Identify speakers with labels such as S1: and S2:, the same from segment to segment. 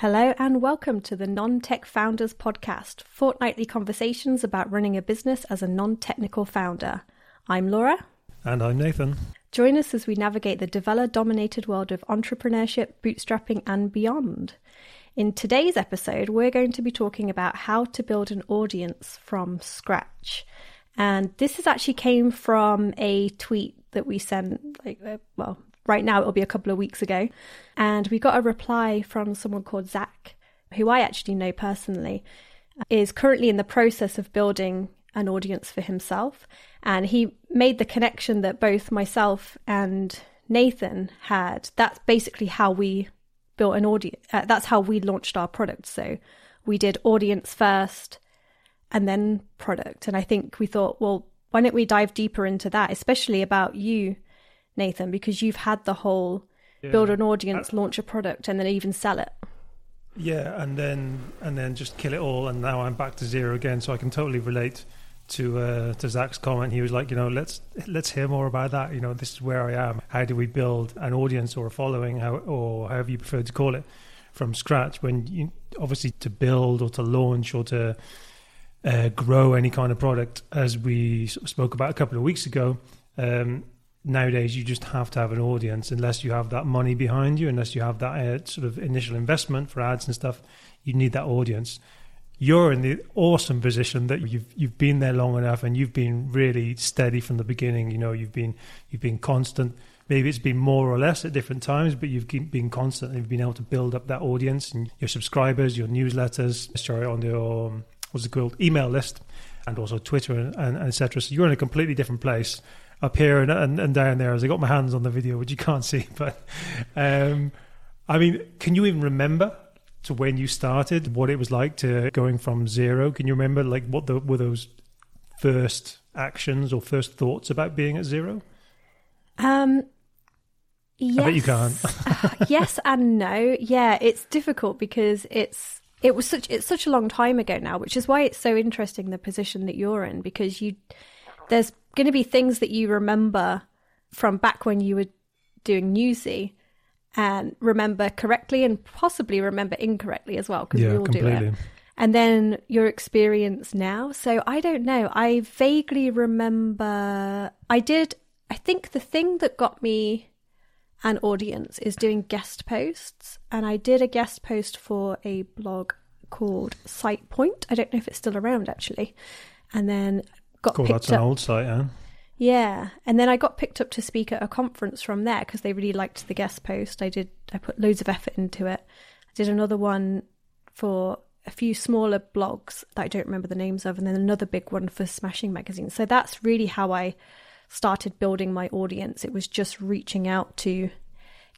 S1: Hello and welcome to the Non Tech Founders Podcast, fortnightly conversations about running a business as a non technical founder. I'm Laura.
S2: And I'm Nathan.
S1: Join us as we navigate the developer dominated world of entrepreneurship, bootstrapping, and beyond. In today's episode, we're going to be talking about how to build an audience from scratch. And this has actually came from a tweet that we sent, like, uh, well, right now it'll be a couple of weeks ago. And we got a reply from someone called Zach, who I actually know personally, is currently in the process of building an audience for himself. And he made the connection that both myself and Nathan had. That's basically how we built an audience. Uh, that's how we launched our product. So we did audience first and then product. And I think we thought, well, why don't we dive deeper into that, especially about you Nathan, because you've had the whole yeah. build an audience, launch a product, and then even sell it.
S2: Yeah, and then and then just kill it all, and now I'm back to zero again. So I can totally relate to uh, to Zach's comment. He was like, you know, let's let's hear more about that. You know, this is where I am. How do we build an audience or a following, how, or however you prefer to call it, from scratch? When you obviously to build or to launch or to uh, grow any kind of product, as we spoke about a couple of weeks ago. Um, nowadays you just have to have an audience. Unless you have that money behind you unless you have that uh, sort of initial investment for ads and stuff you need that audience. You're in the awesome position that you've you've been there long enough and you've been really steady from the beginning. You know you've been you've been constant. Maybe it's been more or less at different times but you've been constant. You've been able to build up that audience and your subscribers your newsletters sorry on your um, what's it called? Email list and also twitter and, and, and etc so you're in a completely different place up here and, and, and down there as I got my hands on the video, which you can't see. But um, I mean, can you even remember to when you started what it was like to going from zero? Can you remember like what the, were those first actions or first thoughts about being at zero?
S1: Um, yes.
S2: I bet you can't.
S1: uh, yes and no. Yeah, it's difficult because it's it was such it's such a long time ago now, which is why it's so interesting the position that you're in because you there's going to be things that you remember from back when you were doing Nusii and remember correctly and possibly remember incorrectly as well because yeah, we all completely. do it. And then your experience now. So I don't know. I vaguely remember I did I think the thing that got me an audience is doing guest posts and I did a guest post for a blog called SitePoint. I don't know if it's still around actually. And then got
S2: cool,
S1: picked
S2: that's an
S1: up.
S2: old site, huh?
S1: Yeah, and then I got picked up to speak at a conference from there because they really liked the guest post. I did. I put loads of effort into it. I did another one for a few smaller blogs that I don't remember the names of, and then another big one for Smashing Magazine. So that's really how I started building my audience. It was just reaching out to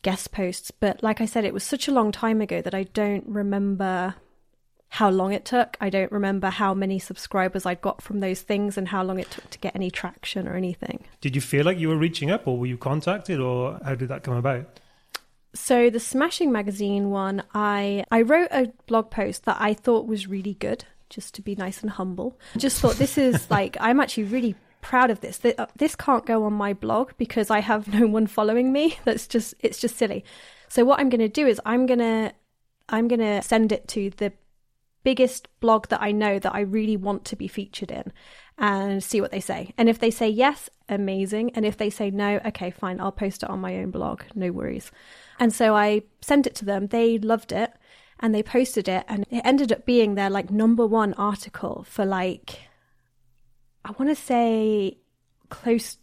S1: guest posts. But like I said, it was such a long time ago that I don't remember how long it took. I don't remember how many subscribers I'd got from those things and how long it took to get any traction or anything.
S2: Did you feel like you were reaching up or were you contacted or how did that come about?
S1: So the Smashing magazine one, I I wrote a blog post that I thought was really good, just to be nice and humble. Just thought this is like I'm actually really proud of this. Uh, this can't go on my blog because I have no one following me. That's just it's just silly. So what I'm going to do is I'm going to I'm going to send it to the biggest blog that I know that I really want to be featured in and see what they say. And if they say yes, amazing. And if they say no, okay, fine, I'll post it on my own blog, no worries. And so I sent it to them. They loved it and they posted it and it ended up being their like number one article for like I want to say close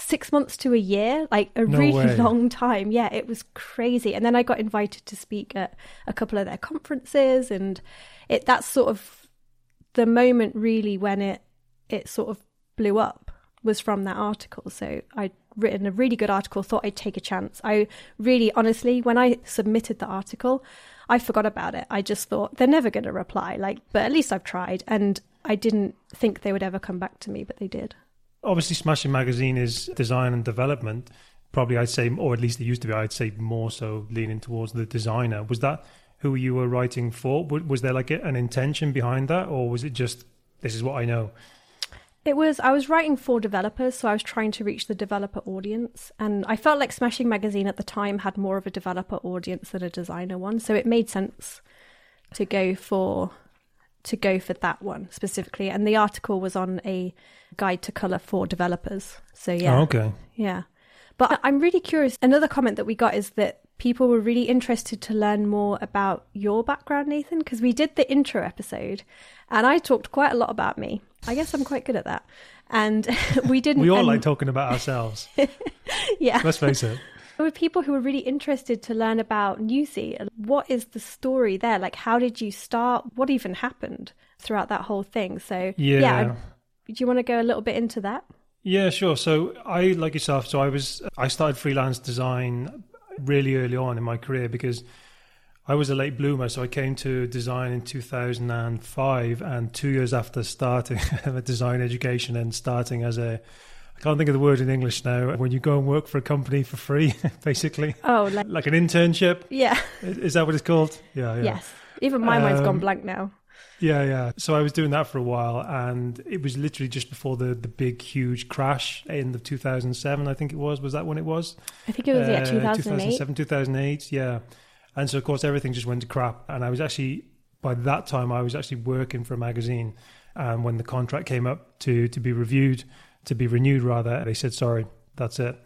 S1: six months to a year, like a no really way. long time. Yeah, it was crazy. And then I got invited to speak at a couple of their conferences, and it that's sort of the moment really when it it sort of blew up was from that article. So I'd written a really good article, thought I'd take a chance. I really, honestly, when I submitted the article, I forgot about it. I just thought they're never going to reply, like, but at least I've tried. And I didn't think they would ever come back to me, but they did
S2: obviously Smashing Magazine is design and development. Probably I'd say, or at least it used to be, I'd say more so leaning towards the designer. Was that who you were writing for? Was there like an intention behind that, or was it just this is what I know?
S1: It was I was writing for developers, so I was trying to reach the developer audience, and I felt like Smashing Magazine at the time had more of a developer audience than a designer one, so it made sense to go for to go for that one specifically. And the article was on a guide to color for developers. So yeah.
S2: Oh, okay.
S1: Yeah. But I'm really curious. Another comment that we got is that people were really interested to learn more about your background, Nathan, because we did the intro episode and I talked quite a lot about me. I guess I'm quite good at that. And we didn't.
S2: We all
S1: and-
S2: like talking about ourselves.
S1: yeah.
S2: Let's face it.
S1: Were people who are really interested to learn about Nusii. What is the story there? Like, how did you start? What even happened throughout that whole thing? So,
S2: Yeah.
S1: I- do you want to go a little bit into that?
S2: Yeah, sure. So I, like yourself, so I was I started freelance design really early on in my career because I was a late bloomer. So I came to design in 2005, and two years after starting a design education and starting as a can't think of the word in English now. When you go and work for a company for free, basically,
S1: Oh, like,
S2: like an internship.
S1: yeah.
S2: Is that what it's called? Yeah, yeah.
S1: Yes. Even my mind's gone
S2: Um,
S1: blank now.
S2: Yeah, yeah. So I was doing that for a while, and it was literally just before the the big, huge crash in the 2007. I think it was. Was that when it was?
S1: I think it was, yeah,
S2: Uh,
S1: 2008.
S2: 2007, 2008. Yeah. And so of course everything just went to crap. And I was actually by that time I was actually working for a magazine. And when the contract came up to to be reviewed, to be renewed rather, they said sorry, that's it.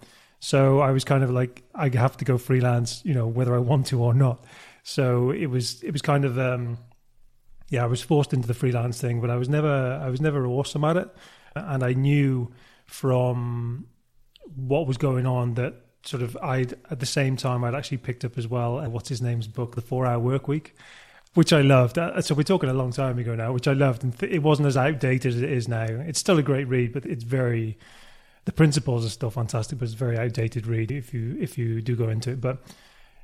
S2: So I was kind of like I have to go freelance, you know, whether I want to or not. So it was it was kind of um yeah, I was forced into the freelance thing, but I was never I was never awesome at it. And I knew from what was going on that sort of I'd at the same time I'd actually picked up as well uh, what's his name's book, The Four Hour Work Week, which I loved. Uh, so we're talking a long time ago now, which I loved, and th- it wasn't as outdated as it is now. It's still a great read, but it's very the principles are still fantastic, but it's a very outdated read if you if you do go into it. But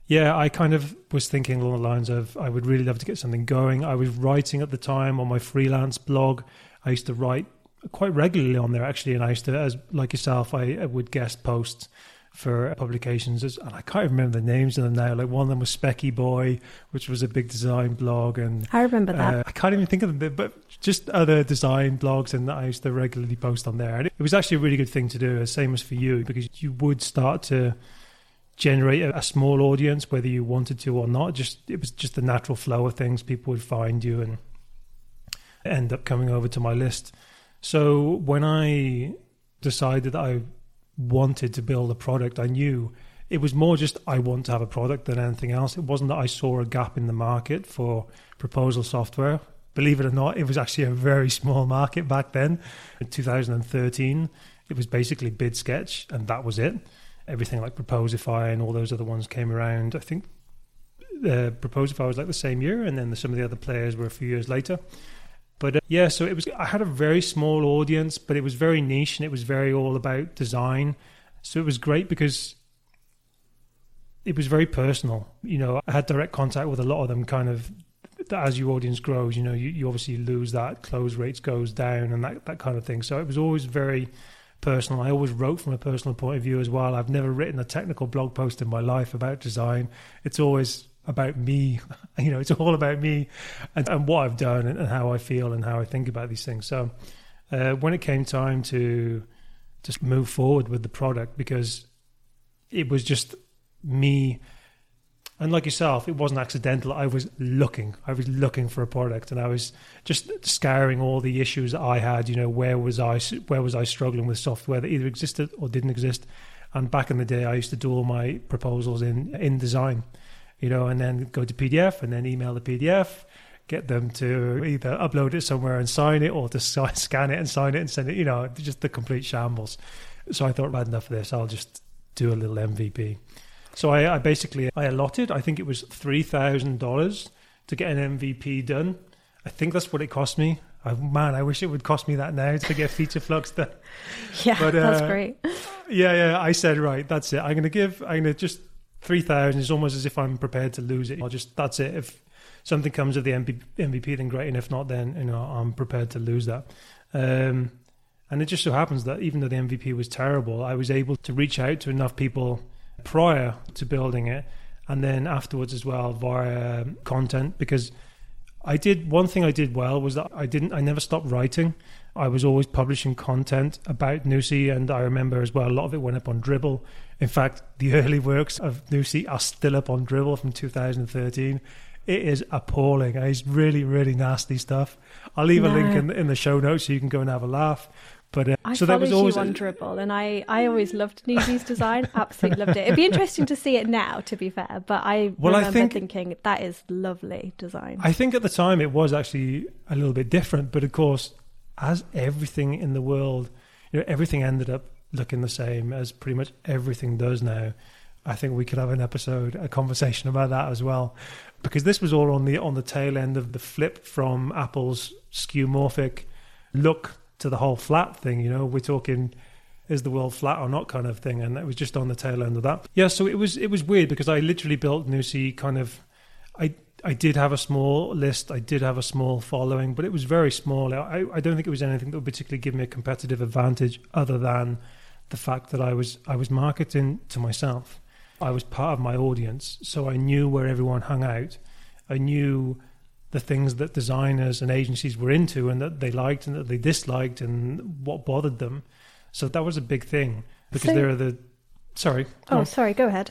S2: yeah, I kind of was thinking along the lines of I would really love to get something going. I was writing at the time on my freelance blog. I used to write quite regularly on there actually, and I used to, as like yourself, I, I would guest post for publications, and I can't remember the names of them now. Like one of them was Speckyboy, which was a big design blog, and
S1: I remember that.
S2: uh, I can't even think of them, but just other design blogs, and I used to regularly post on there. And it, was actually a really good thing to do, same as for you, because you would start to generate a, a small audience, whether you wanted to or not. Just it was just the natural flow of things. People would find you and end up coming over to my list. So when I decided that I wanted to build a product, I knew it was more just I want to have a product than anything else. It wasn't that I saw a gap in the market for proposal software. Believe it or not, it was actually a very small market back then. In 2013, it was basically Bidsketch, and that was it. Everything like Proposify and all those other ones came around. I think uh, Proposify was like the same year, and then some of the other players were a few years later. But uh, yeah, so it was. I had a very small audience, but it was very niche, and it was very all about design. So it was great because it was very personal. You know, I had direct contact with a lot of them. Kind of as your audience grows, you know, you, you obviously lose that close rates goes down and that that kind of thing. So it was always very personal. I always wrote from a personal point of view as well. I've never written a technical blog post in my life about design. It's always about me. You know, it's all about me and, and what I've done and, and how I feel and how I think about these things. So uh, when it came time to just move forward with the product, because it was just me. And like yourself, it wasn't accidental. I was looking. I was looking for a product, and I was just scouring all the issues that I had. You know, where was I? Where was I struggling with software that either existed or didn't exist? And back in the day, I used to do all my proposals in in design, you know, and then go to PDF and then email the PDF, get them to either upload it somewhere and sign it, or to scan it and sign it and send it. You know, just the complete shambles. So I thought, I've enough of this. I'll just do a little MVP. So I, I basically I allotted. I think it was three thousand dollars to get an MVP done. I think that's what it cost me. I, man, I wish it would cost me that now to get feature flux done.
S1: yeah,
S2: but,
S1: that's
S2: uh,
S1: great.
S2: Yeah, yeah. I said right. That's it. I'm going to give. I'm going to just three thousand. is almost as if I'm prepared to lose it. I'll just that's it. If something comes of the MVP, then great. And if not, then you know I'm prepared to lose that. Um, and it just so happens that even though the MVP was terrible, I was able to reach out to enough people prior to building it, and then afterwards as well via content because I did one thing I did well was that I didn't I never stopped writing. I was always publishing content about Nusii, and I remember as well a lot of it went up on Dribbble. In fact, the early works of Nusii are still up on Dribbble from 2013. It is appalling. It's really, really nasty stuff. I'll leave
S1: No.
S2: a link in, in the show notes so you can go and have a laugh. But uh,
S1: I
S2: so that was always
S1: you on Dribbble, and I, I always loved Nusii's design. Absolutely loved it. It'd be interesting to see it now, to be fair. But I
S2: Well, I think-
S1: thinking that is lovely design.
S2: I think at the time it was actually a little bit different, but of course, as everything in the world, you know, everything ended up looking the same as pretty much everything does now. I think we could have an episode, a conversation about that as well, because this was all on the on the tail end of the flip from Apple's skeuomorphic look to the whole flat thing. You know, we're talking is the world flat or not kind of thing, and it was just on the tail end of that. Yeah, so it was it was weird because I literally built Nusii kind of. I I did have a small list. I did have a small following, but it was very small. I, I don't think it was anything that would particularly give me a competitive advantage, other than the fact that I was I was marketing to myself. I was part of my audience, so I knew where everyone hung out. I knew the things that designers and agencies were into, and that they liked and that they disliked, and what bothered them. So that was a big thing because
S1: So-
S2: there are the. Sorry.
S1: oh,
S2: on.
S1: sorry. Go ahead.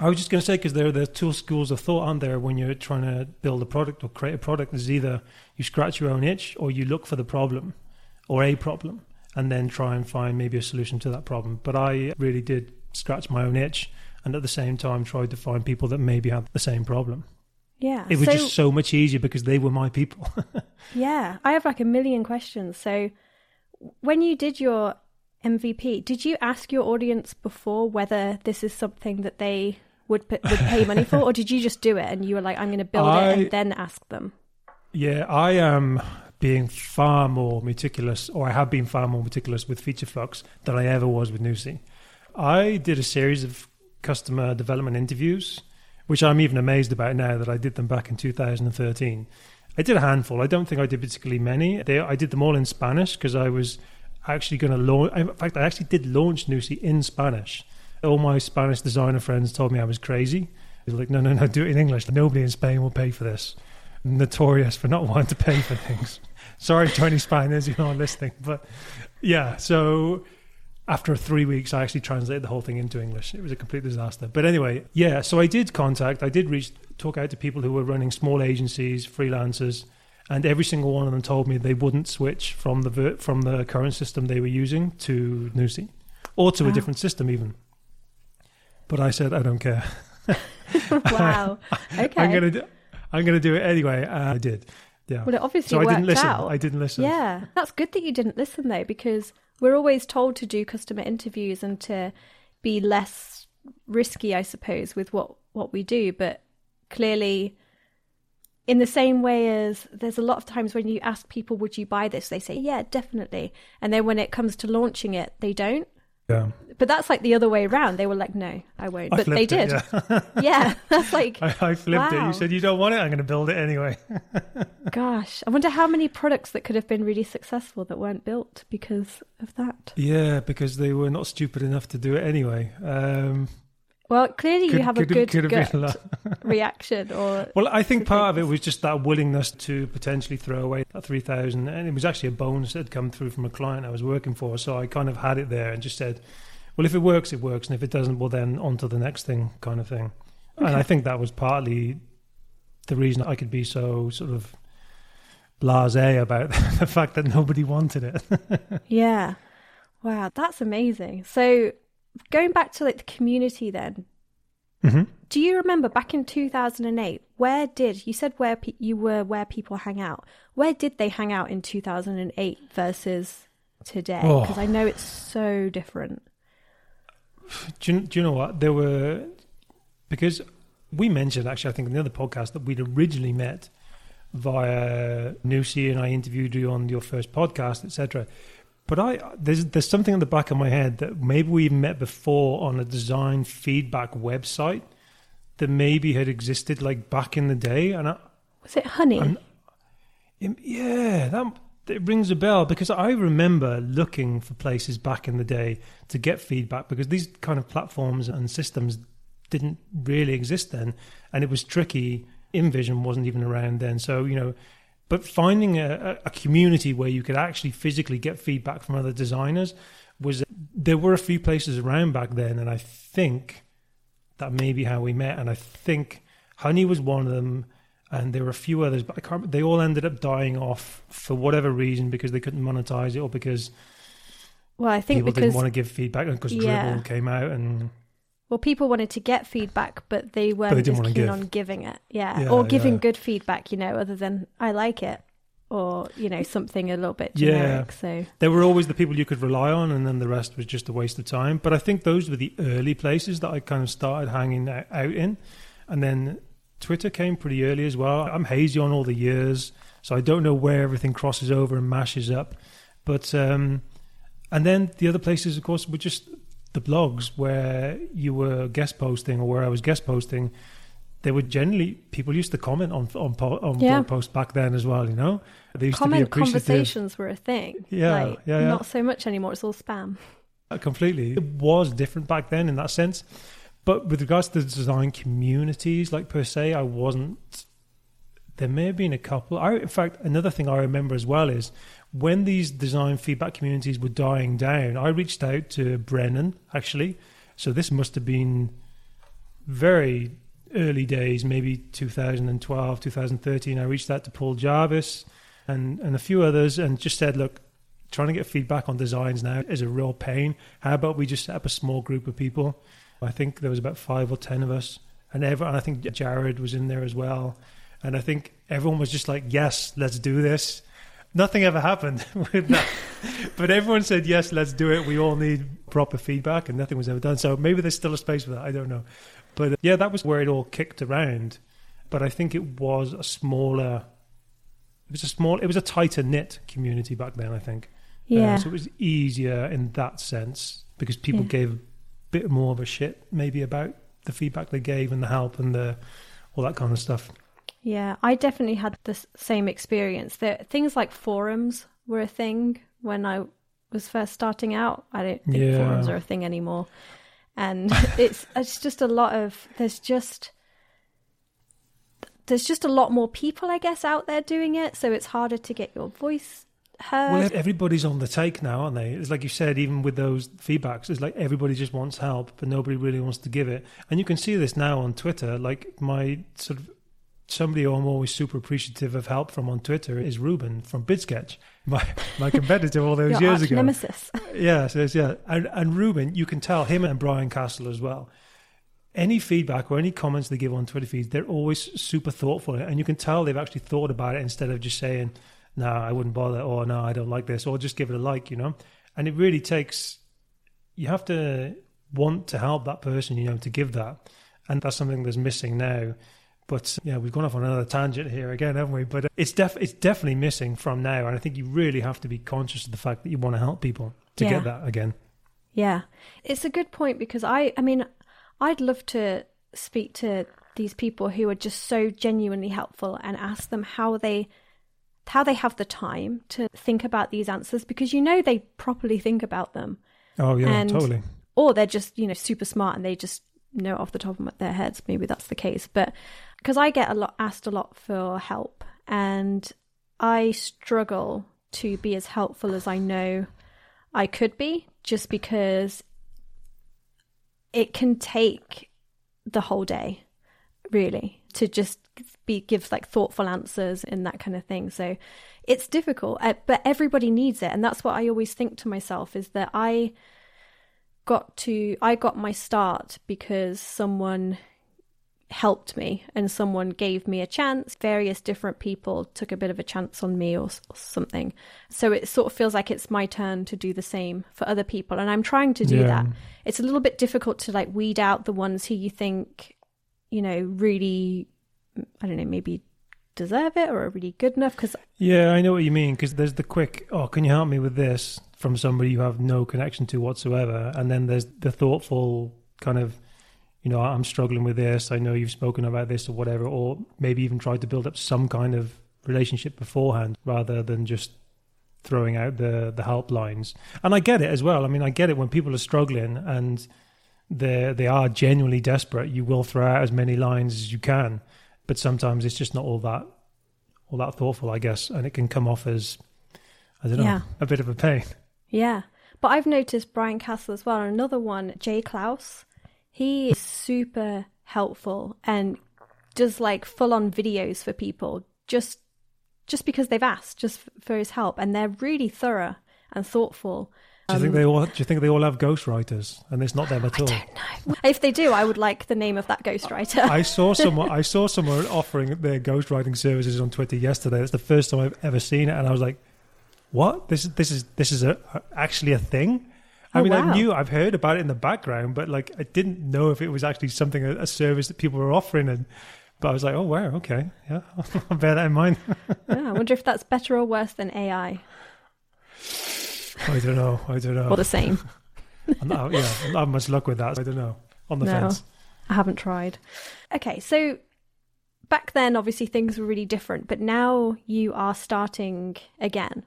S2: I was just going to say because there are the two schools of thought, aren't there? When you're trying to build a product or create a product, is either you scratch your own itch or you look for the problem or a problem and then try and find maybe a solution to that problem. But I really did scratch my own itch and at the same time tried to find people that maybe had the same problem.
S1: Yeah.
S2: It was
S1: so,
S2: just so much easier because they were my people.
S1: yeah. I have like a million questions. So, when you did your MVP, did you ask your audience before whether this is something that they would put, would pay money for, or did you just do it and you were like, I'm going to build
S2: I-
S1: it and then ask them?
S2: Yeah, I am being far more meticulous, or I have been far more meticulous with Feature Flux than I ever was with Nusii. I did a series of customer development interviews, which I'm even amazed about now that I did them back in 2013. I did a handful. I don't think I did particularly many. They, I did them all in Spanish because I was actually going to launch. In fact, I actually did launch Nusii in Spanish. All my Spanish designer friends told me I was crazy. They were like, no, no, no, do it in English. Nobody in Spain will pay for this notorious for not wanting to pay for things. Sorry, Tony Spiners, you're not listening. But yeah, so after three weeks, I actually translated the whole thing into English. It was a complete disaster. But anyway, yeah, so I did contact, I did reach, talk out to people who were running small agencies, freelancers, and every single one of them told me they wouldn't switch from the ver- from the current system they were using to Nusii or to a different system even. But I said I don't care.
S1: wow. Okay.
S2: I'm gonna do, I'm gonna do it anyway. I did. Yeah.
S1: well, it obviously
S2: so I
S1: worked
S2: didn't listen.
S1: out.
S2: I didn't listen.
S1: Yeah, that's good that you didn't listen though, because we're always told to do customer interviews and to be less risky, I suppose, with what what we do. But clearly, in the same way as there's a lot of times when you ask people, "Would you buy this?" they say, "Yeah, definitely," and then when it comes to launching it, they don't.
S2: Yeah.
S1: But that's like the other way around. They were like, "No, I won't,"
S2: I
S1: but they
S2: flipped it,
S1: did.
S2: yeah.
S1: yeah, that's like,
S2: I, I flipped it. You said you don't want it. I'm going to build it anyway.
S1: gosh, I wonder how many products that could have been really successful that weren't built because of that.
S2: yeah, because they were not stupid enough to do it anyway. Um,
S1: Well, clearly you
S2: could-
S1: have a good
S2: could
S1: gut
S2: a
S1: reaction, or
S2: Well, I think part of it was just that willingness to potentially throw away that 3,000. And it was actually a bonus that had come through from a client I was working for. So I kind of had it there and just said, well, if it works, it works. And if it doesn't, well, then on to the next thing kind of thing. And I think that was partly the reason I could be so sort of blase about the fact that nobody wanted it.
S1: yeah, wow, that's amazing. So going back to like the community, then,
S2: mm-hmm.
S1: do you remember back in two thousand and eight? Where did you said where pe- you were where people hang out? Where did they hang out in two thousand and eight versus today?
S2: Oh.
S1: Because I know it's so different.
S2: Do you, do you know what? There were, because we mentioned actually, I think in the other podcast that we'd originally met via Nusii and I interviewed you on your first podcast, etc. But I there's there's something in the back of my head that maybe we met before on a design feedback website that maybe had existed like back in the day, and I,
S1: Was it Honey?
S2: Yeah, that it rings a bell because I remember looking for places back in the day to get feedback because these kind of platforms and systems didn't really exist then, and it was tricky InVision wasn't even around then. So you know, but finding a, a community where you could actually physically get feedback from other designers was there were a few places around back then, and I think that may be how we met. And I think Honey was one of them, and there were a few others, but I can't. They all ended up dying off for whatever reason because they couldn't monetize it or because
S1: Well, I think
S2: people
S1: because
S2: didn't want to give feedback because
S1: Yeah.
S2: Dribbble came out and
S1: well, people wanted to get feedback, but they weren't
S2: didn't
S1: as keen
S2: give.
S1: on giving it. Yeah,
S2: Yeah,
S1: or giving
S2: yeah.
S1: good feedback. You know, other than I like it, or you know something a little bit
S2: Yeah.
S1: generic. So
S2: there were always the people you could rely on, and then the rest was just a waste of time. But I think those were the early places that I kind of started hanging out out in, and then Twitter came pretty early as well. I'm hazy on all the years, so I don't know where everything crosses over and mashes up. But um, and then the other places, of course, were just the blogs where you were guest posting or where I was guest posting. They were generally people used to comment on on on
S1: Yeah.
S2: blog posts back then as well. You know, they used to be appreciative.
S1: conversations were a thing.
S2: Yeah,
S1: like,
S2: yeah, yeah.
S1: Not so much anymore. It's all spam.
S2: Uh, completely. It was different back then in that sense. But with regards to the design communities, like per se, I wasn't. There may have been a couple. I, in fact, another thing I remember as well is when these design feedback communities were dying down. I reached out to Brennan actually. So this must have been very early days, maybe 2012, 2013. I reached out to Paul Jarvis and and a few others, and just said, look, trying to get feedback on designs now is a real pain. How about we just set up a small group of people? I think there was about five or ten of us, and everyone. I think Jared was in there as well, and I think everyone was just like, "Yes, let's do this." Nothing ever happened with that, but everyone said, "Yes, let's do it." We all need proper feedback, and nothing was ever done. So maybe there's still a space for that. I don't know, but uh, yeah, that was where it all kicked around. But I think it was a smaller. It was a small. It was a tighter knit community back then. I think. Uh,
S1: Yeah.
S2: so it was easier in that sense because people
S1: Yeah.
S2: gave a bit more of a shit maybe about the feedback they gave and the help and the all that kind of stuff.
S1: Yeah, I definitely had the same experience. There, things like forums were a thing when I was first starting out. I don't think
S2: Yeah.
S1: forums are a thing anymore, and it's it's just a lot of there's just there's just a lot more people, I guess, out there doing it. So it's harder to get your voice heard.
S2: Well, everybody's on the take now, aren't they? It's like you said, even with those feedbacks, it's like everybody just wants help, but nobody really wants to give it. And you can see this now on Twitter. Like my sort of somebody who I'm always super appreciative of help from on Twitter is Ruben from BidSketch, my my competitor all those years ago.
S1: nemesis.
S2: Yeah, so it's, yeah, and and Ruben, you can tell him and Brian Castle as well. Any feedback or any comments they give on Twitter feeds, they're always super thoughtful, and you can tell they've actually thought about it instead of just saying, "No, I wouldn't bother," or "No, I don't like this," or just give it a like, you know. And it really takes you have to want to help that person, you know, to give that, and that's something that's missing now. But yeah, we've gone off on another tangent here again, haven't we? But uh, it's def- it's definitely missing from now, and I think you really have to be conscious of the fact that you want to help people to
S1: Yeah.
S2: get that again.
S1: Yeah, it's a good point because I, I mean, I'd love to speak to these people who are just so genuinely helpful and ask them how they, how they have the time to think about these answers because you know they properly think about them,
S2: Oh yeah,
S1: And-
S2: totally.
S1: or they're just you know super smart and they just know off the top of their heads. Maybe that's the case, but because I get a lot asked a lot for help and I struggle to be as helpful as I know I could be just because it can take the whole day really to just be give like thoughtful answers and that kind of thing. So it's difficult uh, but everybody needs it and that's what I always think to myself is that I got to I got my start because someone helped me and someone gave me a chance. Various different people took a bit of a chance on me or, or something. So it sort of feels like it's my turn to do the same for other people and i'm trying to do
S2: Yeah.
S1: that. It's a little bit difficult to like weed out the ones who you think you know really i don't know maybe deserve it or are really good enough because
S2: Yeah, I know what you mean because there's the quick, oh, can you help me with this? from somebody you have no connection to whatsoever, and then there's the thoughtful kind of, you know, I'm struggling with this. I know you've spoken about this or whatever, or maybe even tried to build up some kind of relationship beforehand rather than just throwing out the the helplines. And I get it as well. I mean, I get it when people are struggling and they they are genuinely desperate. You will throw out as many lines as you can. but sometimes it's just not all that all that thoughtful, I guess, and it can come off as I don't know
S1: Yeah.
S2: a bit of a pain.
S1: Yeah. But I've noticed Brian Castle as well. and Another one, Jay Clouse. He is super helpful and does like full on videos for people just just because they've asked, just for his help. And they're really thorough and thoughtful.
S2: Do you think um, they all? Do you think they all have ghostwriters, and it's not them at all?
S1: No. If they do, I would like the name of that ghostwriter.
S2: I saw someone. I saw someone offering their ghostwriting services on Twitter yesterday. It's the first time I've ever seen it, and I was like, "What? This is this is this is a, actually a thing." I
S1: Oh,
S2: mean,
S1: wow.
S2: I knew I've heard about it in the background, but like I didn't know if it was actually something a, a service that people were offering. And but I was like, "Oh wow, okay, yeah, I'll bear that in mind."
S1: Yeah, I wonder if that's better or worse than AI
S2: I don't know. I don't know.
S1: or the same.
S2: I'm not, yeah, I'm not much luck with that. I don't know. On the
S1: No.
S2: fence.
S1: I haven't tried. Okay, so back then, obviously, things were really different, but now you are starting again.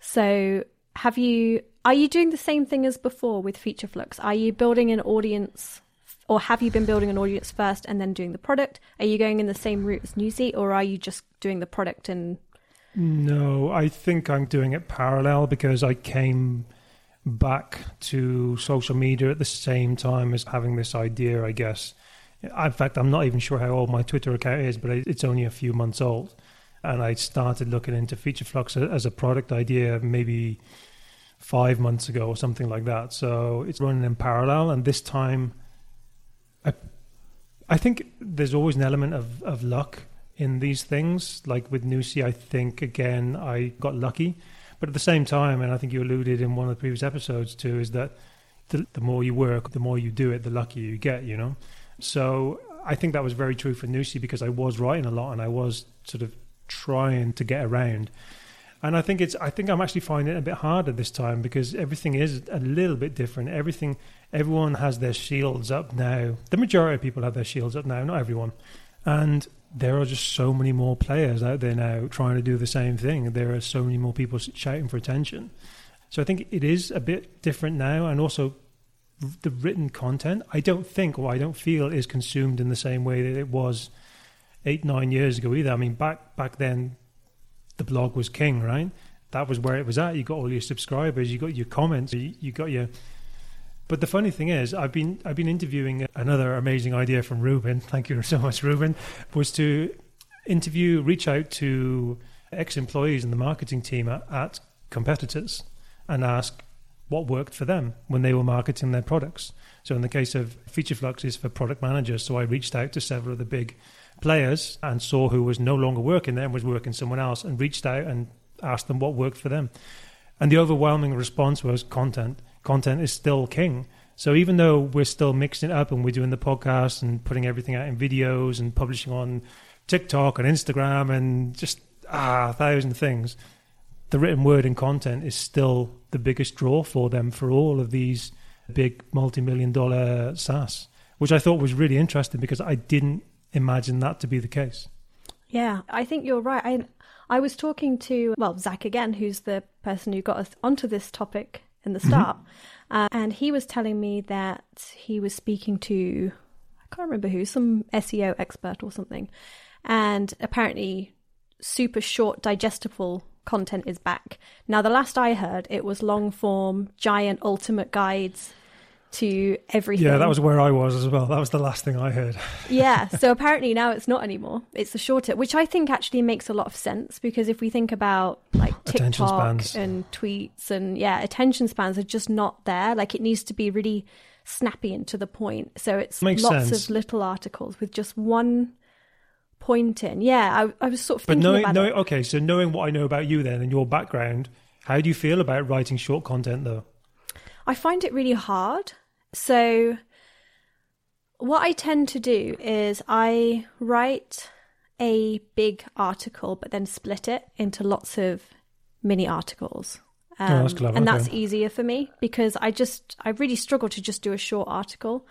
S1: So, have you, are you doing the same thing as before with Feature Flux? Are you building an audience, or have you been building an audience first and then doing the product? Are you going in the same route as Nusii, or are you just doing the product and,
S2: No, I think I'm doing it parallel because I came back to social media at the same time as having this idea, I guess. In fact, I'm not even sure how old my Twitter account is, but it's only a few months old. And I started looking into Feature Flux as a product idea maybe five months ago or something like that. So it's running in parallel. And this time, I, I think there's always an element of, of luck in these things. Like with Nusii, I think again I got lucky, but at the same time, and I think you alluded in one of the previous episodes too, is that the, the more you work, the more you do it, the luckier you get. You know, so I think that was very true for Nusii because I was writing a lot and I was sort of trying to get around. And I think it's. I think I'm actually finding it a bit harder this time because everything is a little bit different. Everything, everyone has their shields up now. The majority of people have their shields up now. Not everyone, and there are just so many more players out there now trying to do the same thing. There are so many more people shouting for attention. So I think it is a bit different now, and also the written content. I don't think, or I don't feel, is consumed in the same way that it was eight, nine years ago either. I mean, back back then, the blog was king, right? That was where it was at. You got all your subscribers, you got your comments, you, you got your. But the funny thing is, I've been I've been interviewing another amazing idea from Ruben. Thank you so much, Ruben. Was to interview, reach out to ex-employees in the marketing team at, at competitors and ask what worked for them when they were marketing their products. So in the case of Feature Flux is for product managers. So I reached out to several of the big players and saw who was no longer working there and was working someone else and reached out and asked them what worked for them. And the overwhelming response was content. Content is still king. So even though we're still mixing it up and we're doing the podcast and putting everything out in videos and publishing on TikTok and Instagram and just ah, a thousand things, the written word and content is still the biggest draw for them for all of these big multi-million dollar SaaS, which I thought was really interesting because I didn't imagine that to be the case.
S1: Yeah, I think you're right. I I was talking to well Zach again, who's the person who got us onto this topic in the start, uh, and he was telling me that he was speaking to I can't remember who, some SEO expert or something, and apparently super short digestible content is back. Now the last I heard, it was long form, giant ultimate guides to everything.
S2: Yeah, that was where I was as well. That was the last thing I heard.
S1: yeah. So apparently now it's not anymore. It's the shorter, which I think actually makes a lot of sense because if we think about like TikTok and tweets and yeah, attention spans are just not there. Like it needs to be really snappy and to the point. So it's
S2: Makes
S1: lots
S2: sense.
S1: of little articles with just one point in. Yeah, I, I was sort of
S2: But knowing, knowing
S1: it.
S2: okay, so knowing what I know about you then and your background, how do you feel about writing short content though?
S1: I find it really hard. So, what I tend to do is I write a big article, but then split it into lots of mini articles. Um,
S2: Oh, that's clever,
S1: and
S2: okay.
S1: that's easier for me because I just, I really struggle to just do a short article.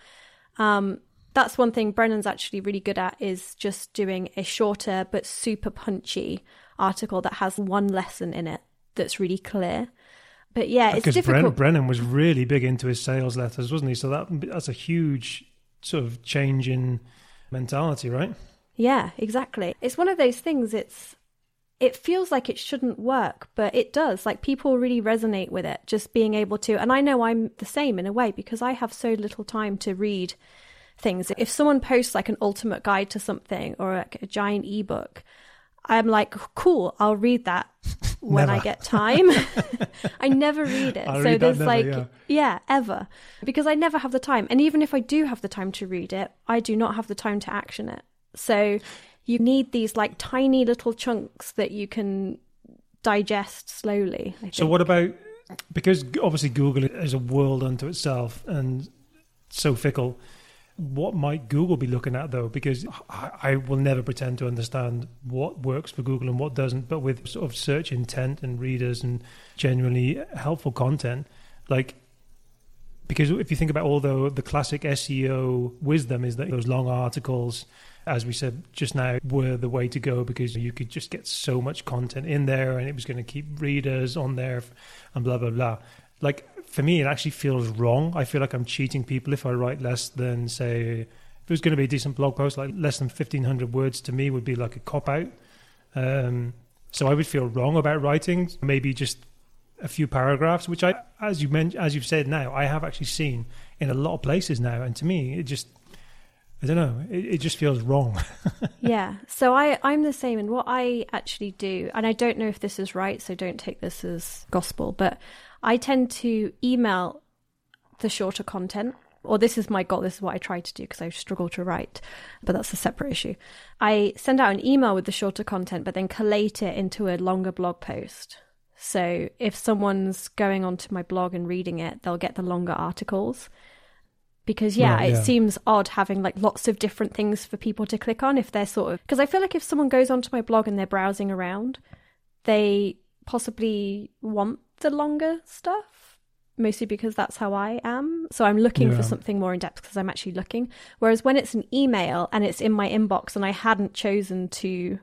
S1: Um, that's one thing Brennan's actually really good at is just doing a shorter but super punchy article that has one lesson in it that's really clear. But yeah, it's
S2: Because
S1: difficult.
S2: Brennan, Brennan was really big into his sales letters, wasn't he? So that that's a huge sort of change in mentality, right?
S1: Yeah, exactly. It's one of those things. It's it feels like it shouldn't work, but it does. Like people really resonate with it, just being able to. And I know I'm the same in a way because I have so little time to read things. If someone posts like an ultimate guide to something or like a giant ebook, I'm like, cool, I'll read that when I get time. I never read it.
S2: I'll
S1: so
S2: read
S1: there's
S2: never,
S1: like,
S2: yeah.
S1: yeah, ever. Because I never have the time. And even if I do have the time to read it, I do not have the time to action it. So you need these like tiny little chunks that you can digest slowly.
S2: So what about because obviously Google is a world unto itself and so fickle. What might Google be looking at though? Because I, I will never pretend to understand what works for Google and what doesn't. But with sort of search intent and readers and genuinely helpful content, like because if you think about all the the classic SEO wisdom is that those long articles, as we said just now, were the way to go because you could just get so much content in there and it was going to keep readers on there and blah blah blah. Like for me, it actually feels wrong. I feel like I'm cheating people if I write less than say if it was going to be a decent blog post, like less than fifteen hundred words to me would be like a cop out. Um, so I would feel wrong about writing maybe just a few paragraphs, which I, as you mentioned, as you've said now, I have actually seen in a lot of places now, and to me, it just, I don't know, it, it just feels wrong.
S1: yeah. So I, I'm the same. And what I actually do, and I don't know if this is right, so don't take this as gospel, but I tend to email the shorter content. Or this is my goal. This is what I try to do because I struggle to write, but that's a separate issue. I send out an email with the shorter content, but then collate it into a longer blog post. So if someone's going onto my blog and reading it, they'll get the longer articles. Because yeah,
S2: Right,
S1: it
S2: yeah.
S1: seems odd having like lots of different things for people to click on if they're sort of because I feel like if someone goes onto my blog and they're browsing around, they possibly want the longer stuff. Mostly because that's how I am. So I'm looking
S2: Yeah.
S1: for something more in depth because I'm actually looking. Whereas when it's an email and it's in my inbox and I hadn't chosen to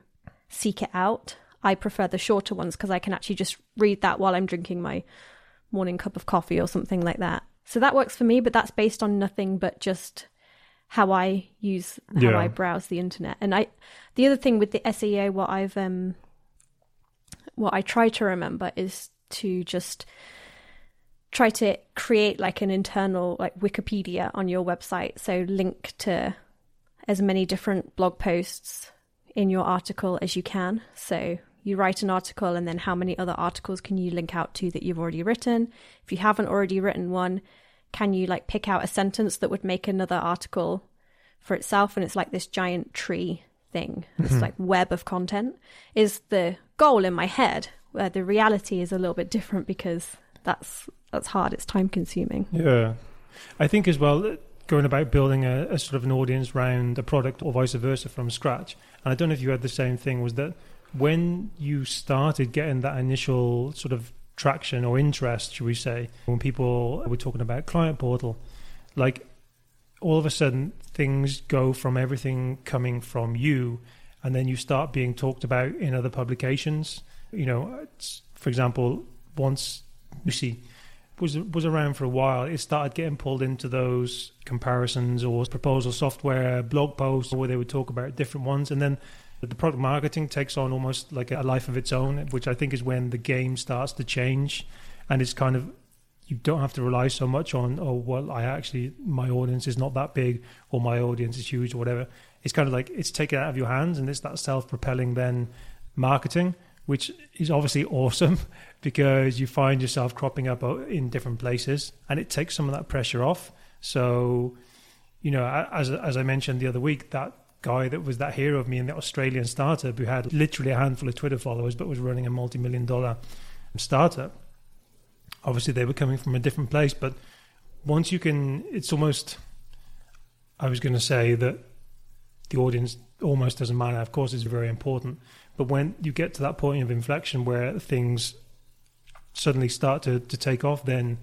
S1: seek it out, I prefer the shorter ones because I can actually just read that while I'm drinking my morning cup of coffee or something like that. So that works for me, but that's based on nothing but just how I use how
S2: Yeah.
S1: I browse the internet. And I the other thing with the SEO what I've um what I try to remember is to just try to create like an internal like Wikipedia on your website. So link to as many different blog posts in your article as you can. So you write an article and then how many other articles can you link out to that you've already written? If you haven't already written one, can you like pick out a sentence that would make another article for itself and it's like this giant tree thing. This mm-hmm. like web of content is the goal in my head where the reality is a little bit different because that's that's hard, it's time consuming.
S2: Yeah, I think as well going about building a, a sort of an audience around a product or vice versa from scratch. And I don't know if you had the same thing. Was that when you started getting that initial sort of traction or interest, should we say, when people were talking about client portal, like all of a sudden things go from everything coming from you, and then you start being talked about in other publications. You know, for example, once Nusii was was around for a while, it started getting pulled into those comparisons or proposal software blog posts where they would talk about different ones, and then the product marketing takes on almost like a life of its own, which I think is when the game starts to change, and it's kind of you don't have to rely so much on oh well I actually my audience is not that big or my audience is huge or whatever. It's kind of like it's taken out of your hands, and it's that self propelling then marketing, which is obviously awesome because you find yourself cropping up in different places and it takes some of that pressure off. So, you know, as as I mentioned the other week, that guy that was that hero of me in the Australian startup who had literally a handful of Twitter followers but was running a multi-million dollar startup. Obviously, they were coming from a different place, but once you can, it's almost. I was going to say that the audience almost doesn't matter. Of course, it's very important, but when you get to that point of inflection where things suddenly start to, to take off, then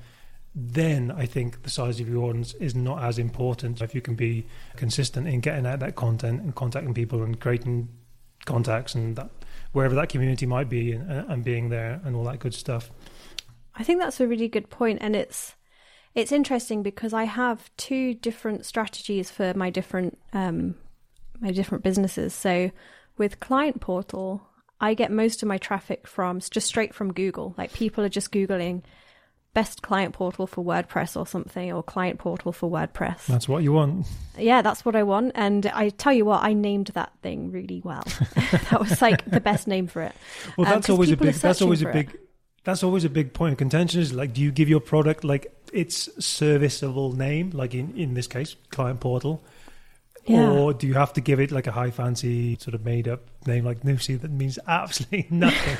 S2: then I think the size of your audience is not as important. If you can be consistent in getting out that content and contacting people and creating contacts and that wherever that community might be and, and being there and all that good stuff.
S1: I think that's a really good point, and it's it's interesting because I have two different strategies for my different um, my different businesses. So with Client Portal, I get most of my traffic from just straight from Google. Like people are just googling best client portal for WordPress or something, or client portal for WordPress.
S2: That's what you want.
S1: Yeah, that's what I want. And I tell you what, I named that thing really well. that was like the best name for it.
S2: Well,
S1: Um,
S2: always a big. That's always a
S1: for it.
S2: big. That's always a big point of contention. Is like, do you give your product like its serviceable name, like in in this case, client portal,
S1: Yeah.
S2: or do you have to give it like a high fancy sort of made up name like Nusii that means absolutely nothing?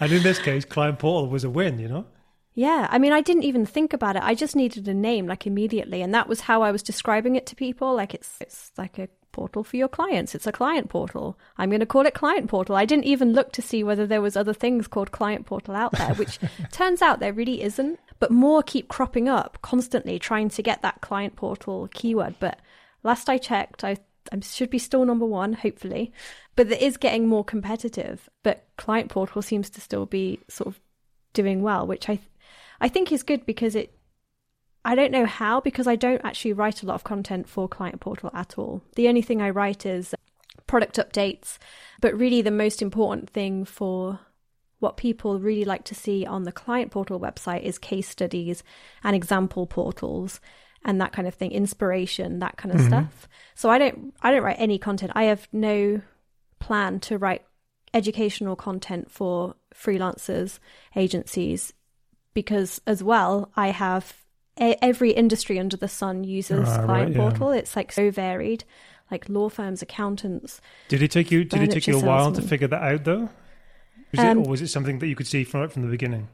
S2: and in this case, client portal was a win. You know.
S1: Yeah, I mean, I didn't even think about it. I just needed a name, like immediately, and that was how I was describing it to people. Like it's it's like a portal for your clients. It's a client portal. I'm going to call it client portal. I didn't even look to see whether there was other things called client portal out there, which turns out there really isn't. But more keep cropping up constantly, trying to get that client portal keyword. But last I checked, I I should be still number one, hopefully. But it is getting more competitive. But client portal seems to still be sort of doing well, which I I think is good because it I don't know how because I don't actually write a lot of content for client portal at all. The only thing I write is product updates, but really the most important thing for what people really like to see on the client portal website is case studies and example portals and that kind of thing, inspiration, that kind of
S2: Mhm.
S1: stuff. So I don't I don't write any content. I have no plan to write educational content for freelancers, agencies because as well I have e- every industry under the sun uses
S2: right,
S1: client
S2: yeah.
S1: portal. It's like so varied, like law firms, accountants.
S2: Did it take you? Did it take you a while to figure that out though? Was
S1: Um,
S2: it, or was it something that you could see from from the beginning?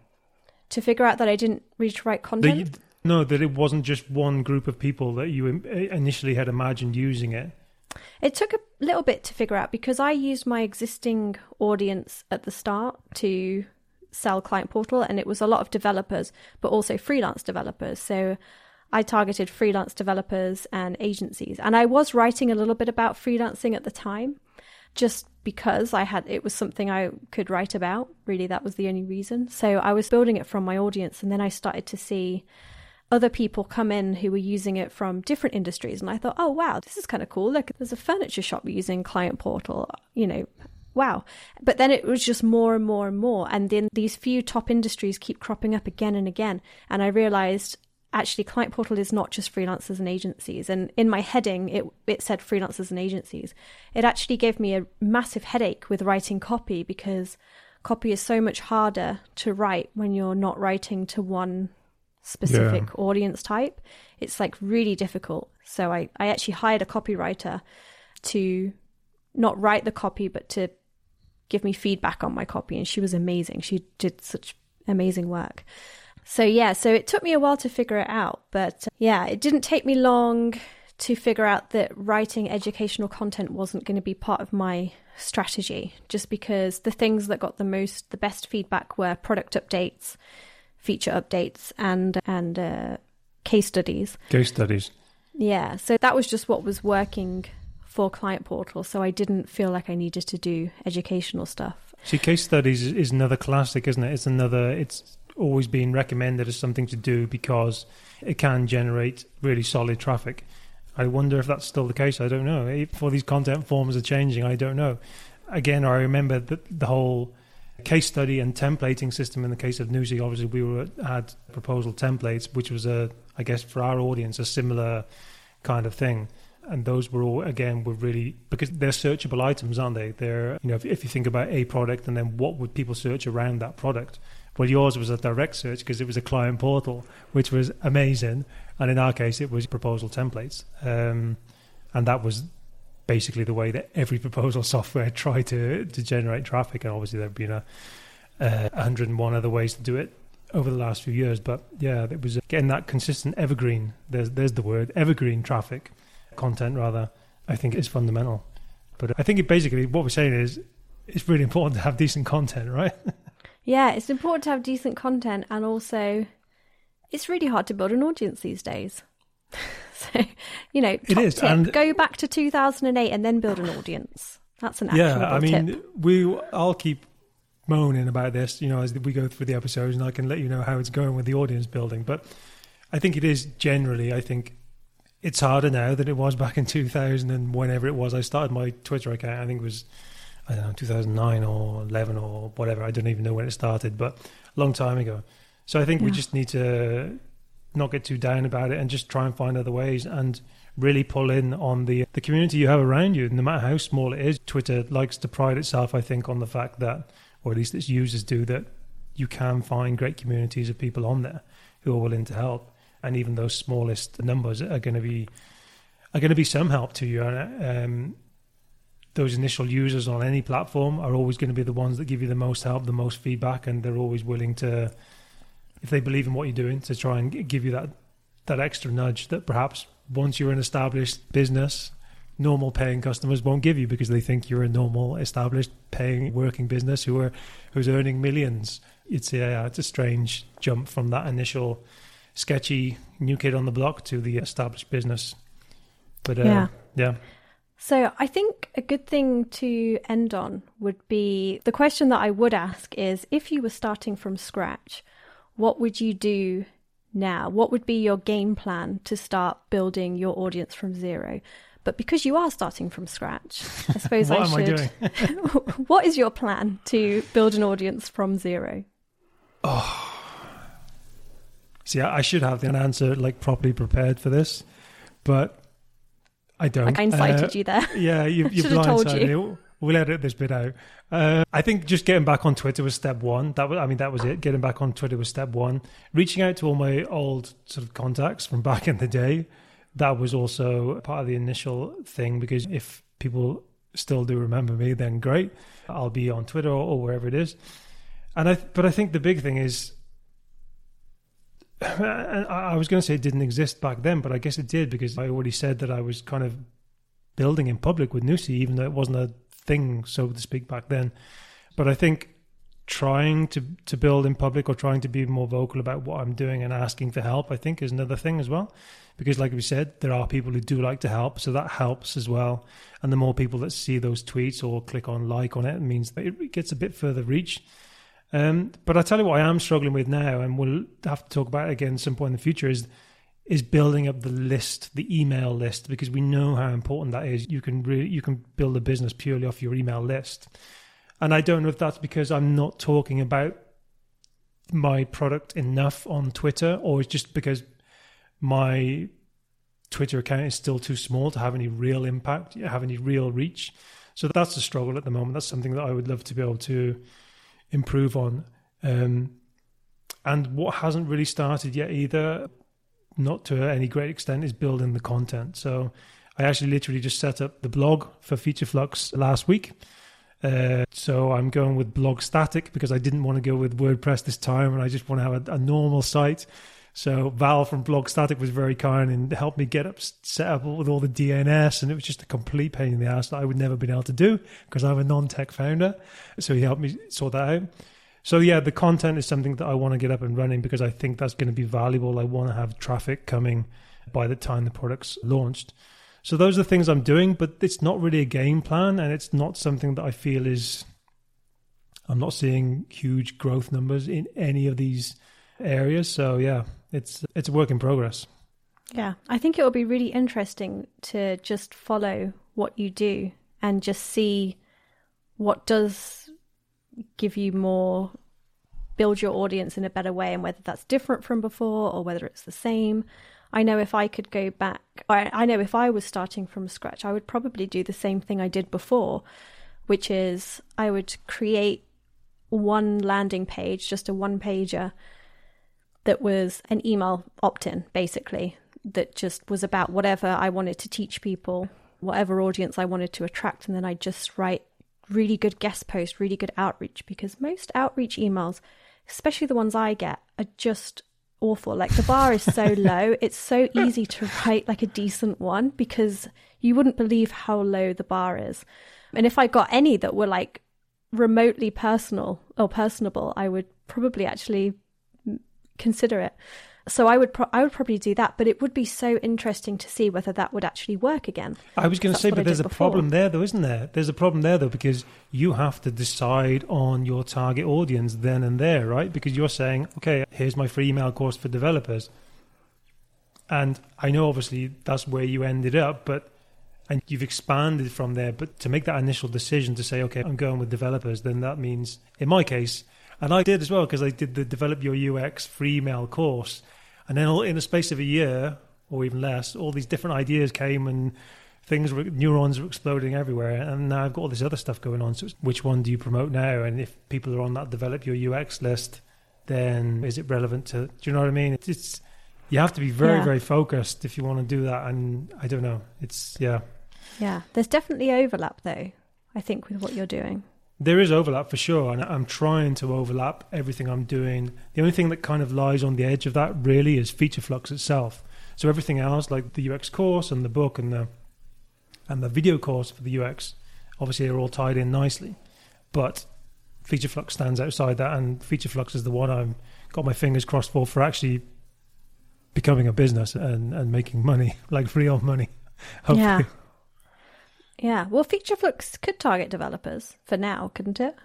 S1: To figure out that I didn't reach right
S2: That
S1: content.
S2: you, no, that it wasn't just one group of people that you uh, initially had imagined using it.
S1: It took a little bit to figure out because I used my existing audience at the start to sell Client Portal, and it was a lot of developers, but also freelance developers. So I targeted freelance developers and agencies. And I was writing a little bit about freelancing at the time, just because I had it was something I could write about. Really, that was the only reason. So I was building it from my audience, and then I started to see other people come in who were using it from different industries and I thought, oh wow, this is kind of cool. Look, there's a furniture shop using Client Portal, you know, wow. But then it was just more and more and more. And then these few top industries keep cropping up again and again. And I realized actually Client Portal is not just freelancers and agencies. And in my heading, it, it said freelancers and agencies. It actually gave me a massive headache with writing copy because copy is so much harder to write when you're not writing to one specific audience type. It's like really difficult. So I, I actually hired a copywriter to not write the copy, but to give me feedback on my copy. And she was amazing. She did such amazing work. So yeah, so it took me a while to figure it out. But yeah, it didn't take me long to figure out that writing educational content wasn't going to be part of my strategy just because the things that got the most the best feedback were product updates feature updates and and uh, case studies.
S2: Case studies.
S1: Yeah, so that was just what was working for Client Portal. So I didn't feel like I needed to do educational stuff.
S2: See, case studies is, is another classic, isn't it? It's another. It's always been recommended as something to do because it can generate really solid traffic. I wonder if that's still the case. I don't know. For these content forms are changing, I don't know. Again, I remember that the whole case study and templating system in the case of Nusii. Obviously, we were had proposal templates, which was a, I guess, for our audience, a similar kind of thing. And those were all again were really because they're searchable items, aren't they? They're you know if, if you think about a product and then what would people search around that product? Well, yours was a direct search because it was a client portal, which was amazing. And in our case, it was proposal templates, um, and that was basically the way that every proposal software tried to to generate traffic. And obviously, there've been a, a 101 other ways to do it over the last few years. But yeah, it was uh, getting that consistent evergreen. There's there's the word evergreen traffic, content rather. I think is fundamental. But I think it basically what we're saying is it's really important to have decent content, right?
S1: Yeah, it's important to have decent content, and also it's really hard to build an audience these days. so, you know, top
S2: is,
S1: tip,
S2: and-
S1: go back to 2008 and then build an audience. That's an
S2: yeah, I mean,
S1: tip.
S2: we I'll keep moaning about this, you know, as we go through the episodes, and I can let you know how it's going with the audience building. But I think it is generally, I think it's harder now than it was back in 2000 and whenever it was I started my Twitter account. I think it was I don't know 2009 or 11 or whatever. I don't even know when it started, but a long time ago. So I think yeah. we just need to not get too down about it and just try and find other ways and really pull in on the the community you have around you, no matter how small it is. Twitter likes to pride itself, I think, on the fact that, or at least its users do, that you can find great communities of people on there who are willing to help and even those smallest numbers are going to be are going to be some help to you. And um, those initial users on any platform are always going to be the ones that give you the most help, the most feedback, and they're always willing to, if they believe in what you're doing, to try and give you that that extra nudge that perhaps once you're an established business, normal paying customers won't give you because they think you're a normal established paying working business who are who's earning millions. It's yeah, it's a strange jump from that initial sketchy new kid on the block to the established business. But uh, yeah. yeah.
S1: So I think a good thing to end on would be the question that I would ask is if you were starting from scratch, what would you do now? What would be your game plan to start building your audience from zero? But because you are starting from scratch, I suppose I should. I what is your plan to build an audience from zero?
S2: Oh, See, I should have an answer like properly prepared for this, but I don't. I
S1: blindsided uh, you there.
S2: Yeah, you, you blindsided me. We'll edit this bit out. Uh, I think just getting back on Twitter was step one. That was, I mean, that was it. Getting back on Twitter was step one. Reaching out to all my old sort of contacts from back in the day, that was also part of the initial thing. Because if people still do remember me, then great. I'll be on Twitter or, or wherever it is. And I, but I think the big thing is I was going to say it didn't exist back then, but I guess it did because I already said that I was kind of building in public with Nusii, even though it wasn't a thing, so to speak, back then. But I think trying to to build in public or trying to be more vocal about what I'm doing and asking for help, I think, is another thing as well. Because, like we said, there are people who do like to help, so that helps as well. And the more people that see those tweets or click on like on it, means that it gets a bit further reach. Um, but I tell you what, I am struggling with now, and we'll have to talk about it again some point in the future. Is is building up the list, the email list, because we know how important that is. You can really you can build a business purely off your email list, and I don't know if that's because I'm not talking about my product enough on Twitter, or it's just because my Twitter account is still too small to have any real impact, have any real reach. So that's a struggle at the moment. That's something that I would love to be able to improve on. Um, and what hasn't really started yet either, not to any great extent, is building the content. So I actually literally just set up the blog for Feature Flux last week. Uh, so I'm going with Blog Static because I didn't want to go with WordPress this time, and I just want to have a, a normal site. So Val from Blog Static was very kind and helped me get up set up with all the DNS, and it was just a complete pain in the ass that I would never been able to do because I'm a non-tech founder. So he helped me sort that out. So yeah, the content is something that I want to get up and running because I think that's going to be valuable. I want to have traffic coming by the time the product's launched. So those are the things I'm doing, but it's not really a game plan, and it's not something that I feel is. I'm not seeing huge growth numbers in any of these areas. So yeah, it's it's a work in progress.
S1: Yeah, I think it will be really interesting to just follow what you do and just see what does give you more build your audience in a better way and whether that's different from before or whether it's the same. I know if I could go back, I know if I was starting from scratch, I would probably do the same thing I did before, which is I would create one landing page, just a one pager that was an email opt in, basically, that just was about whatever I wanted to teach people, whatever audience I wanted to attract. And then I just write really good guest post, really good outreach, because most outreach emails, especially the ones I get, are just awful. Like the bar is so low, it's so easy to write like a decent one because you wouldn't believe how low the bar is. And if I got any that were like remotely personal or personable, I would probably actually consider it. So I would pro- I would probably do that, but it would be so interesting to see whether that would actually work again.
S2: I was going to say, but there's a before. problem there, though, isn't there? There's a problem there, though, because you have to decide on your target audience then and there, right? Because you're saying, okay, here's my free email course for developers, And I know obviously that's where you ended up, but and you've expanded from there. But to make that initial decision to say, okay, I'm going with developers, then that means, in my case, and I did as well because I did the Develop Your UX free email course, and then all, in the space of a year or even less, all these different ideas came and things were neurons were exploding everywhere. And now i've got all this other stuff going on. So which one do you promote now? And if people are on that develop your ux list then is it relevant to do you know what i mean? It's, it's you have to be very
S1: Yeah.
S2: very focused if you want to do that. And i don't know. It's yeah.
S1: Yeah, there's definitely overlap though. I think with what you're doing.
S2: There is overlap for sure and i'm trying to overlap everything i'm doing. The only thing that kind of lies on the edge of that really is feature flux itself. So everything else like the ux course and the book and the and the video course for the ux obviously are all tied in nicely. But feature flux stands outside that and feature flux is the one i'm got my fingers crossed for for actually becoming a business and and making money like real money hopefully.
S1: Yeah. Yeah. Well, Feature Flux could target developers for now, couldn't it?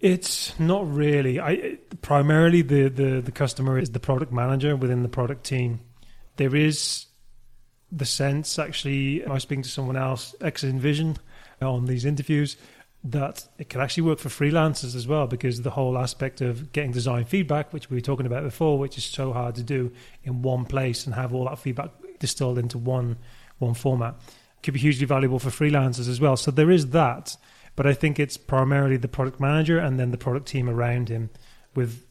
S2: It's not really. I primarily the, the the customer is the product manager within the product team. There is the sense actually. I was speaking to someone else, ex InVision, uh, on these interviews that it can actually work for freelancers as well because the whole aspect of getting design feedback, which we were talking about before, which is so hard to do in one place and have all that feedback distilled into one one format, could be hugely valuable for freelancers as well. So there is that but I think it's primarily the product manager and then the product team around him with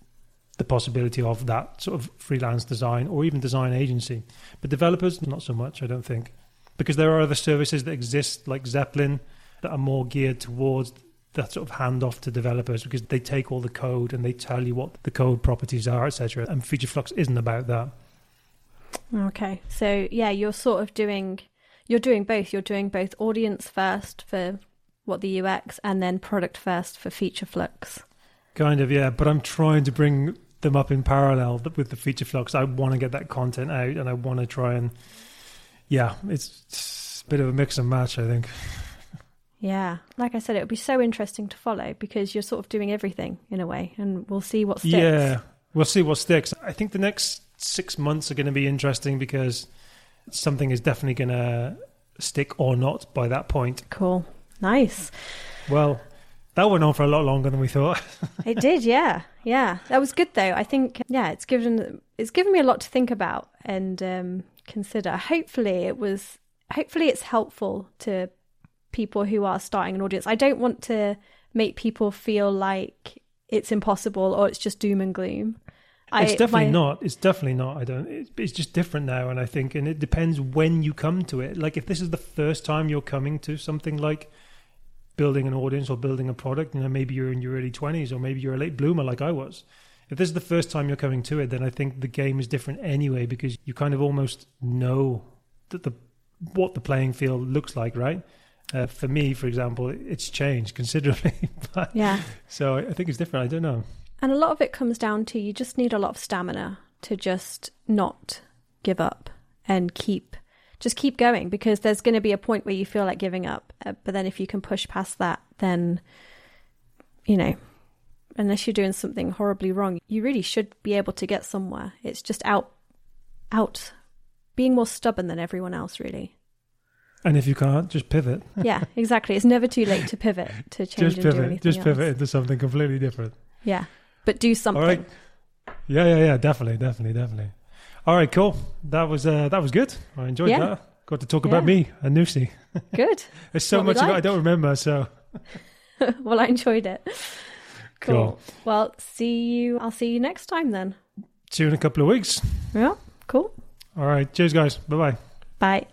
S2: the possibility of that sort of freelance design or even design agency. But developers, not so much, I don't think. Because there are other services that exist like Zeplin that are more geared towards that sort of handoff to developers because they take all the code and they tell you what the code properties are, etc. And Feature Flux isn't about that.
S1: Okay. So yeah, you're sort of doing you're doing both. You're doing both audience first for what the UX and then product first for Feature Flux.
S2: Kind of, yeah. But I'm trying to bring them up in parallel with the feature flux. I want to get that content out, and I want to try and, yeah, it's, it's a bit of a mix and match. I think.
S1: Yeah. Like I said, it would be so interesting to follow because you're sort of doing everything in a way and we'll see what sticks.
S2: Yeah, we'll see what sticks. I think the next six months are going to be interesting because something is definitely going to stick or not by that point.
S1: Cool. Nice.
S2: Well, that went on for a lot longer than we thought.
S1: It did, yeah. Yeah. That was good though. I think yeah, it's given it's given me a lot to think about and um consider. Hopefully it was hopefully it's helpful to people who are starting an audience. I don't want to make people feel like it's impossible or it's just doom and gloom.
S2: It's definitely
S1: my-
S2: not. It's definitely not. I don't. It's, it's just different now, and I think, and it depends when you come to it. Like if this is the first time you're coming to something like building an audience or building a product, you know, maybe you're in your early twenties, or maybe you're a late bloomer like I was. If this is the first time you're coming to it, then I think the game is different anyway because you kind of almost know that the what the playing field looks like, right? Uh, for me, for example, it's changed considerably. but,
S1: Yeah.
S2: so I think it's different. I don't know.
S1: And a lot of it comes down to you just need a lot of stamina to just not give up and keep just keep going because there's going to be a point where you feel like giving up. Uh, but then if you can push past that, then you know, unless you're doing something horribly wrong, you really should be able to get somewhere. It's just out out being more stubborn than everyone else really.
S2: And if you can't, just pivot.
S1: Yeah, exactly. It's never too late to pivot to change
S2: just
S1: and do
S2: pivot.
S1: anything
S2: Just
S1: else.
S2: pivot into something completely different.
S1: Yeah. But do something.
S2: All right. Yeah, yeah, yeah. Definitely, definitely, definitely. All right, cool. That was uh, that was good. I enjoyed
S1: Yeah.
S2: that. Got to talk about me and Nusii.
S1: Good.
S2: There's so much I don't remember. So
S1: well, I enjoyed it. Cool.
S2: Cool.
S1: Well, see you. I'll see you next time then.
S2: see you in a couple of weeks.
S1: Yeah. Cool.
S2: All right. Cheers, guys. Bye bye.
S1: Bye.